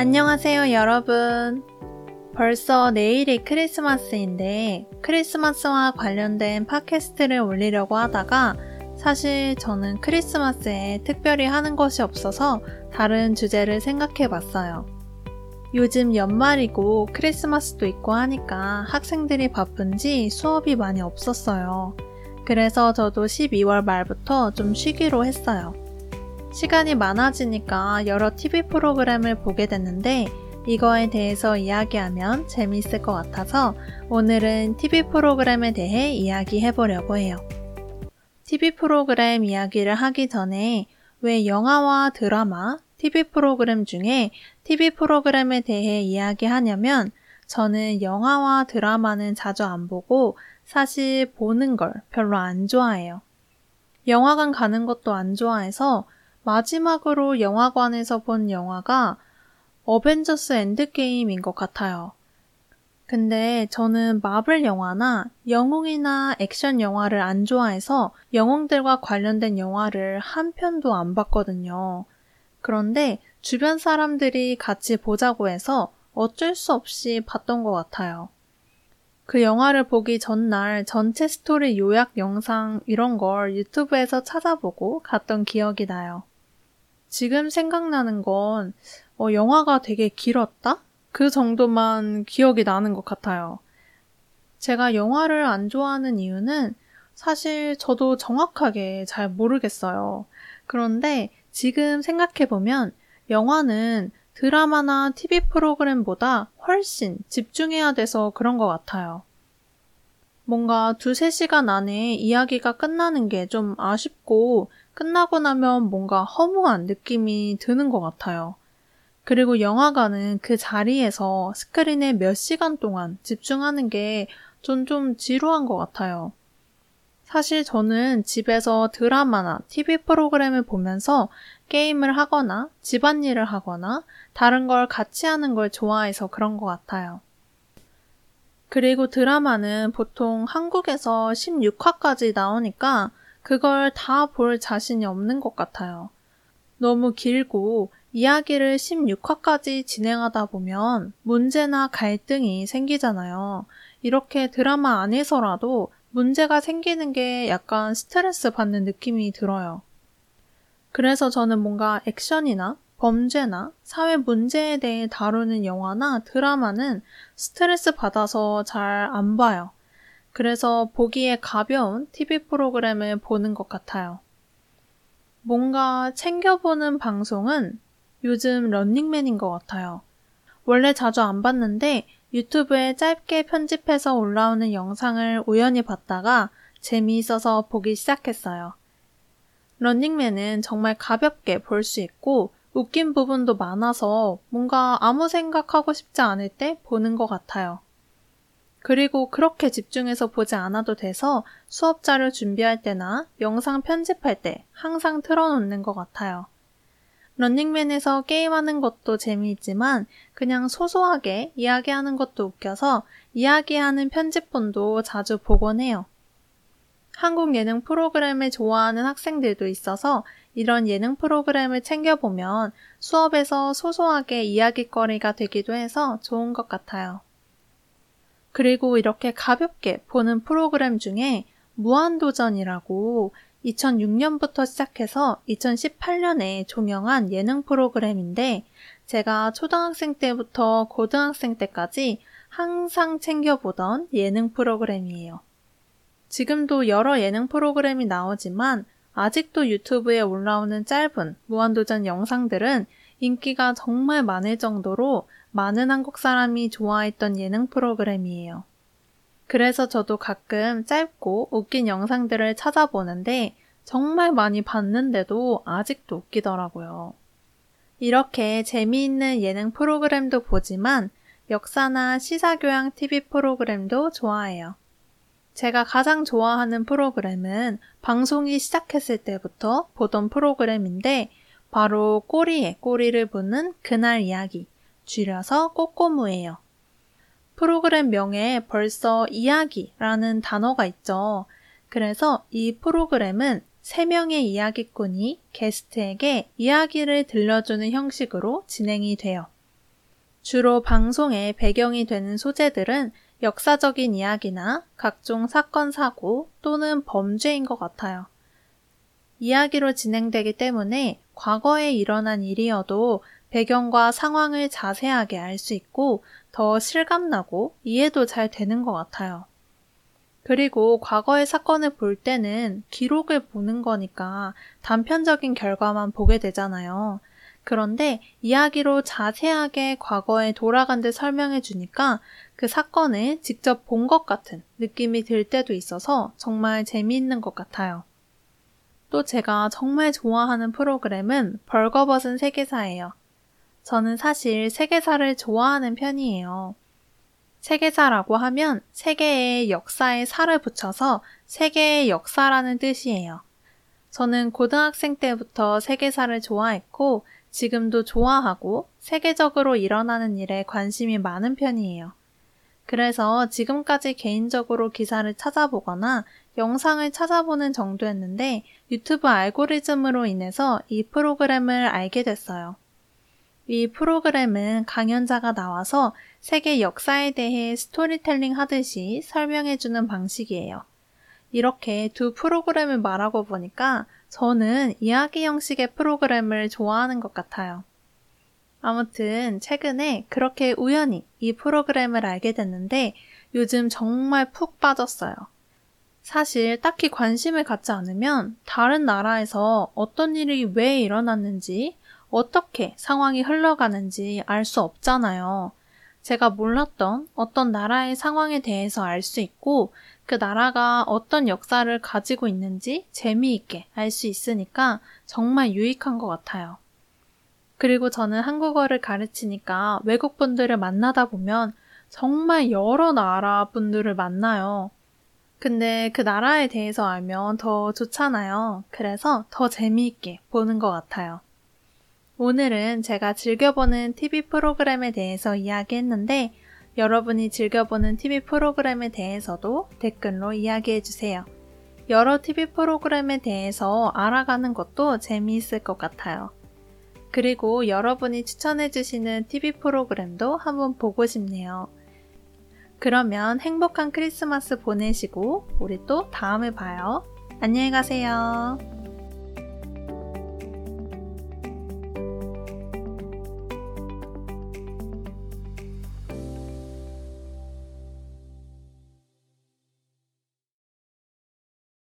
안녕하세요, 여러분. 벌써 내일이 크리스마스인데 크리스마스와 관련된 팟캐스트를 올리려고 하다가 사실 저는 크리스마스에 특별히 하는 것이 없어서 다른 주제를 생각해 봤어요. 요즘 연말이고 크리스마스도 있고 하니까 학생들이 바쁜지 수업이 많이 없었어요. 그래서 저도 12월 말부터 좀 쉬기로 했어요. 시간이 많아지니까 여러 TV 프로그램을 보게 됐는데 이거에 대해서 이야기하면 재미있을 것 같아서 오늘은 TV 프로그램에 대해 이야기해 보려고 해요. TV 프로그램 이야기를 하기 전에 왜 영화와 드라마, TV 프로그램 중에 TV 프로그램에 대해 이야기하냐면 저는 영화와 드라마는 자주 안 보고 사실 보는 걸 별로 안 좋아해요. 영화관 가는 것도 안 좋아해서 마지막으로 영화관에서 본 영화가 어벤져스 엔드게임인 것 같아요. 근데 저는 마블 영화나 영웅이나 액션 영화를 안 좋아해서 영웅들과 관련된 영화를 한 편도 안 봤거든요. 그런데 주변 사람들이 같이 보자고 해서 어쩔 수 없이 봤던 것 같아요. 그 영화를 보기 전날 전체 스토리 요약 영상 이런 걸 유튜브에서 찾아보고 갔던 기억이 나요. 지금 생각나는 건 어, 영화가 되게 길었다? 그 정도만 기억이 나는 것 같아요. 제가 영화를 안 좋아하는 이유는 사실 저도 정확하게 잘 모르겠어요. 그런데 지금 생각해보면 영화는 드라마나 TV 프로그램보다 훨씬 집중해야 돼서 그런 것 같아요. 뭔가 두세 시간 안에 이야기가 끝나는 게 좀 아쉽고 끝나고 나면 뭔가 허무한 느낌이 드는 것 같아요. 그리고 영화관은 그 자리에서 스크린에 몇 시간 동안 집중하는 게 전 좀 지루한 것 같아요. 사실 저는 집에서 드라마나 TV 프로그램을 보면서 게임을 하거나 집안일을 하거나 다른 걸 같이 하는 걸 좋아해서 그런 것 같아요. 그리고 드라마는 보통 한국에서 16화까지 나오니까 그걸 다 볼 자신이 없는 것 같아요. 너무 길고 이야기를 16화까지 진행하다 보면 문제나 갈등이 생기잖아요. 이렇게 드라마 안에서라도 문제가 생기는 게 약간 스트레스 받는 느낌이 들어요. 그래서 저는 뭔가 액션이나 범죄나 사회 문제에 대해 다루는 영화나 드라마는 스트레스 받아서 잘 안 봐요. 그래서 보기에 가벼운 TV 프로그램을 보는 것 같아요. 뭔가 챙겨보는 방송은 요즘 런닝맨인 것 같아요. 원래 자주 안 봤는데 유튜브에 짧게 편집해서 올라오는 영상을 우연히 봤다가 재미있어서 보기 시작했어요. 런닝맨은 정말 가볍게 볼 수 있고 웃긴 부분도 많아서 뭔가 아무 생각하고 싶지 않을 때 보는 것 같아요. 그리고 그렇게 집중해서 보지 않아도 돼서 수업 자료 준비할 때나 영상 편집할 때 항상 틀어놓는 것 같아요. 런닝맨에서 게임하는 것도 재미있지만 그냥 소소하게 이야기하는 것도 웃겨서 이야기하는 편집본도 자주 보곤 해요. 한국 예능 프로그램을 좋아하는 학생들도 있어서 이런 예능 프로그램을 챙겨보면 수업에서 소소하게 이야기거리가 되기도 해서 좋은 것 같아요. 그리고 이렇게 가볍게 보는 프로그램 중에 무한도전이라고 2006년부터 시작해서 2018년에 종영한 예능 프로그램인데 제가 초등학생 때부터 고등학생 때까지 항상 챙겨보던 예능 프로그램이에요. 지금도 여러 예능 프로그램이 나오지만 아직도 유튜브에 올라오는 짧은 무한도전 영상들은 인기가 정말 많을 정도로 많은 한국 사람이 좋아했던 예능 프로그램이에요. 그래서 저도 가끔 짧고 웃긴 영상들을 찾아보는데 정말 많이 봤는데도 아직도 웃기더라고요. 이렇게 재미있는 예능 프로그램도 보지만 역사나 시사교양 TV 프로그램도 좋아해요. 제가 가장 좋아하는 프로그램은 방송이 시작했을 때부터 보던 프로그램인데 바로 꼬리에 꼬리를 부는 그날 이야기, 줄여서 꼬꼬무예요. 프로그램 명에 벌써 이야기라는 단어가 있죠. 그래서 이 프로그램은 세 명의 이야기꾼이 게스트에게 이야기를 들려주는 형식으로 진행이 돼요. 주로 방송의 배경이 되는 소재들은 역사적인 이야기나 각종 사건, 사고 또는 범죄인 것 같아요. 이야기로 진행되기 때문에 과거에 일어난 일이어도 배경과 상황을 자세하게 알 수 있고 더 실감나고 이해도 잘 되는 것 같아요. 그리고 과거의 사건을 볼 때는 기록을 보는 거니까 단편적인 결과만 보게 되잖아요. 그런데 이야기로 자세하게 과거에 돌아간 듯 설명해 주니까 그 사건을 직접 본 것 같은 느낌이 들 때도 있어서 정말 재미있는 것 같아요. 또 제가 정말 좋아하는 프로그램은 벌거벗은 세계사예요. 저는 사실 세계사를 좋아하는 편이에요. 세계사라고 하면 세계의 역사에 살을 붙여서 세계의 역사라는 뜻이에요. 저는 고등학생 때부터 세계사를 좋아했고 지금도 좋아하고 세계적으로 일어나는 일에 관심이 많은 편이에요. 그래서 지금까지 개인적으로 기사를 찾아보거나 영상을 찾아보는 정도였는데 유튜브 알고리즘으로 인해서 이 프로그램을 알게 됐어요. 이 프로그램은 강연자가 나와서 세계 역사에 대해 스토리텔링 하듯이 설명해주는 방식이에요. 이렇게 두 프로그램을 말하고 보니까 저는 이야기 형식의 프로그램을 좋아하는 것 같아요. 아무튼 최근에 그렇게 우연히 이 프로그램을 알게 됐는데 요즘 정말 푹 빠졌어요. 사실 딱히 관심을 갖지 않으면 다른 나라에서 어떤 일이 왜 일어났는지 어떻게 상황이 흘러가는지 알 수 없잖아요. 제가 몰랐던 어떤 나라의 상황에 대해서 알 수 있고 그 나라가 어떤 역사를 가지고 있는지 재미있게 알 수 있으니까 정말 유익한 것 같아요. 그리고 저는 한국어를 가르치니까 외국 분들을 만나다 보면 정말 여러 나라 분들을 만나요. 근데 그 나라에 대해서 알면 더 좋잖아요. 그래서 더 재미있게 보는 것 같아요. 오늘은 제가 즐겨보는 TV 프로그램에 대해서 이야기했는데 여러분이 즐겨보는 TV 프로그램에 대해서도 댓글로 이야기해주세요. 여러 TV 프로그램에 대해서 알아가는 것도 재미있을 것 같아요. 그리고 여러분이 추천해주시는 TV 프로그램도 한번 보고 싶네요. 그러면 행복한 크리스마스 보내시고 우리 또 다음에 봐요. 안녕히 가세요.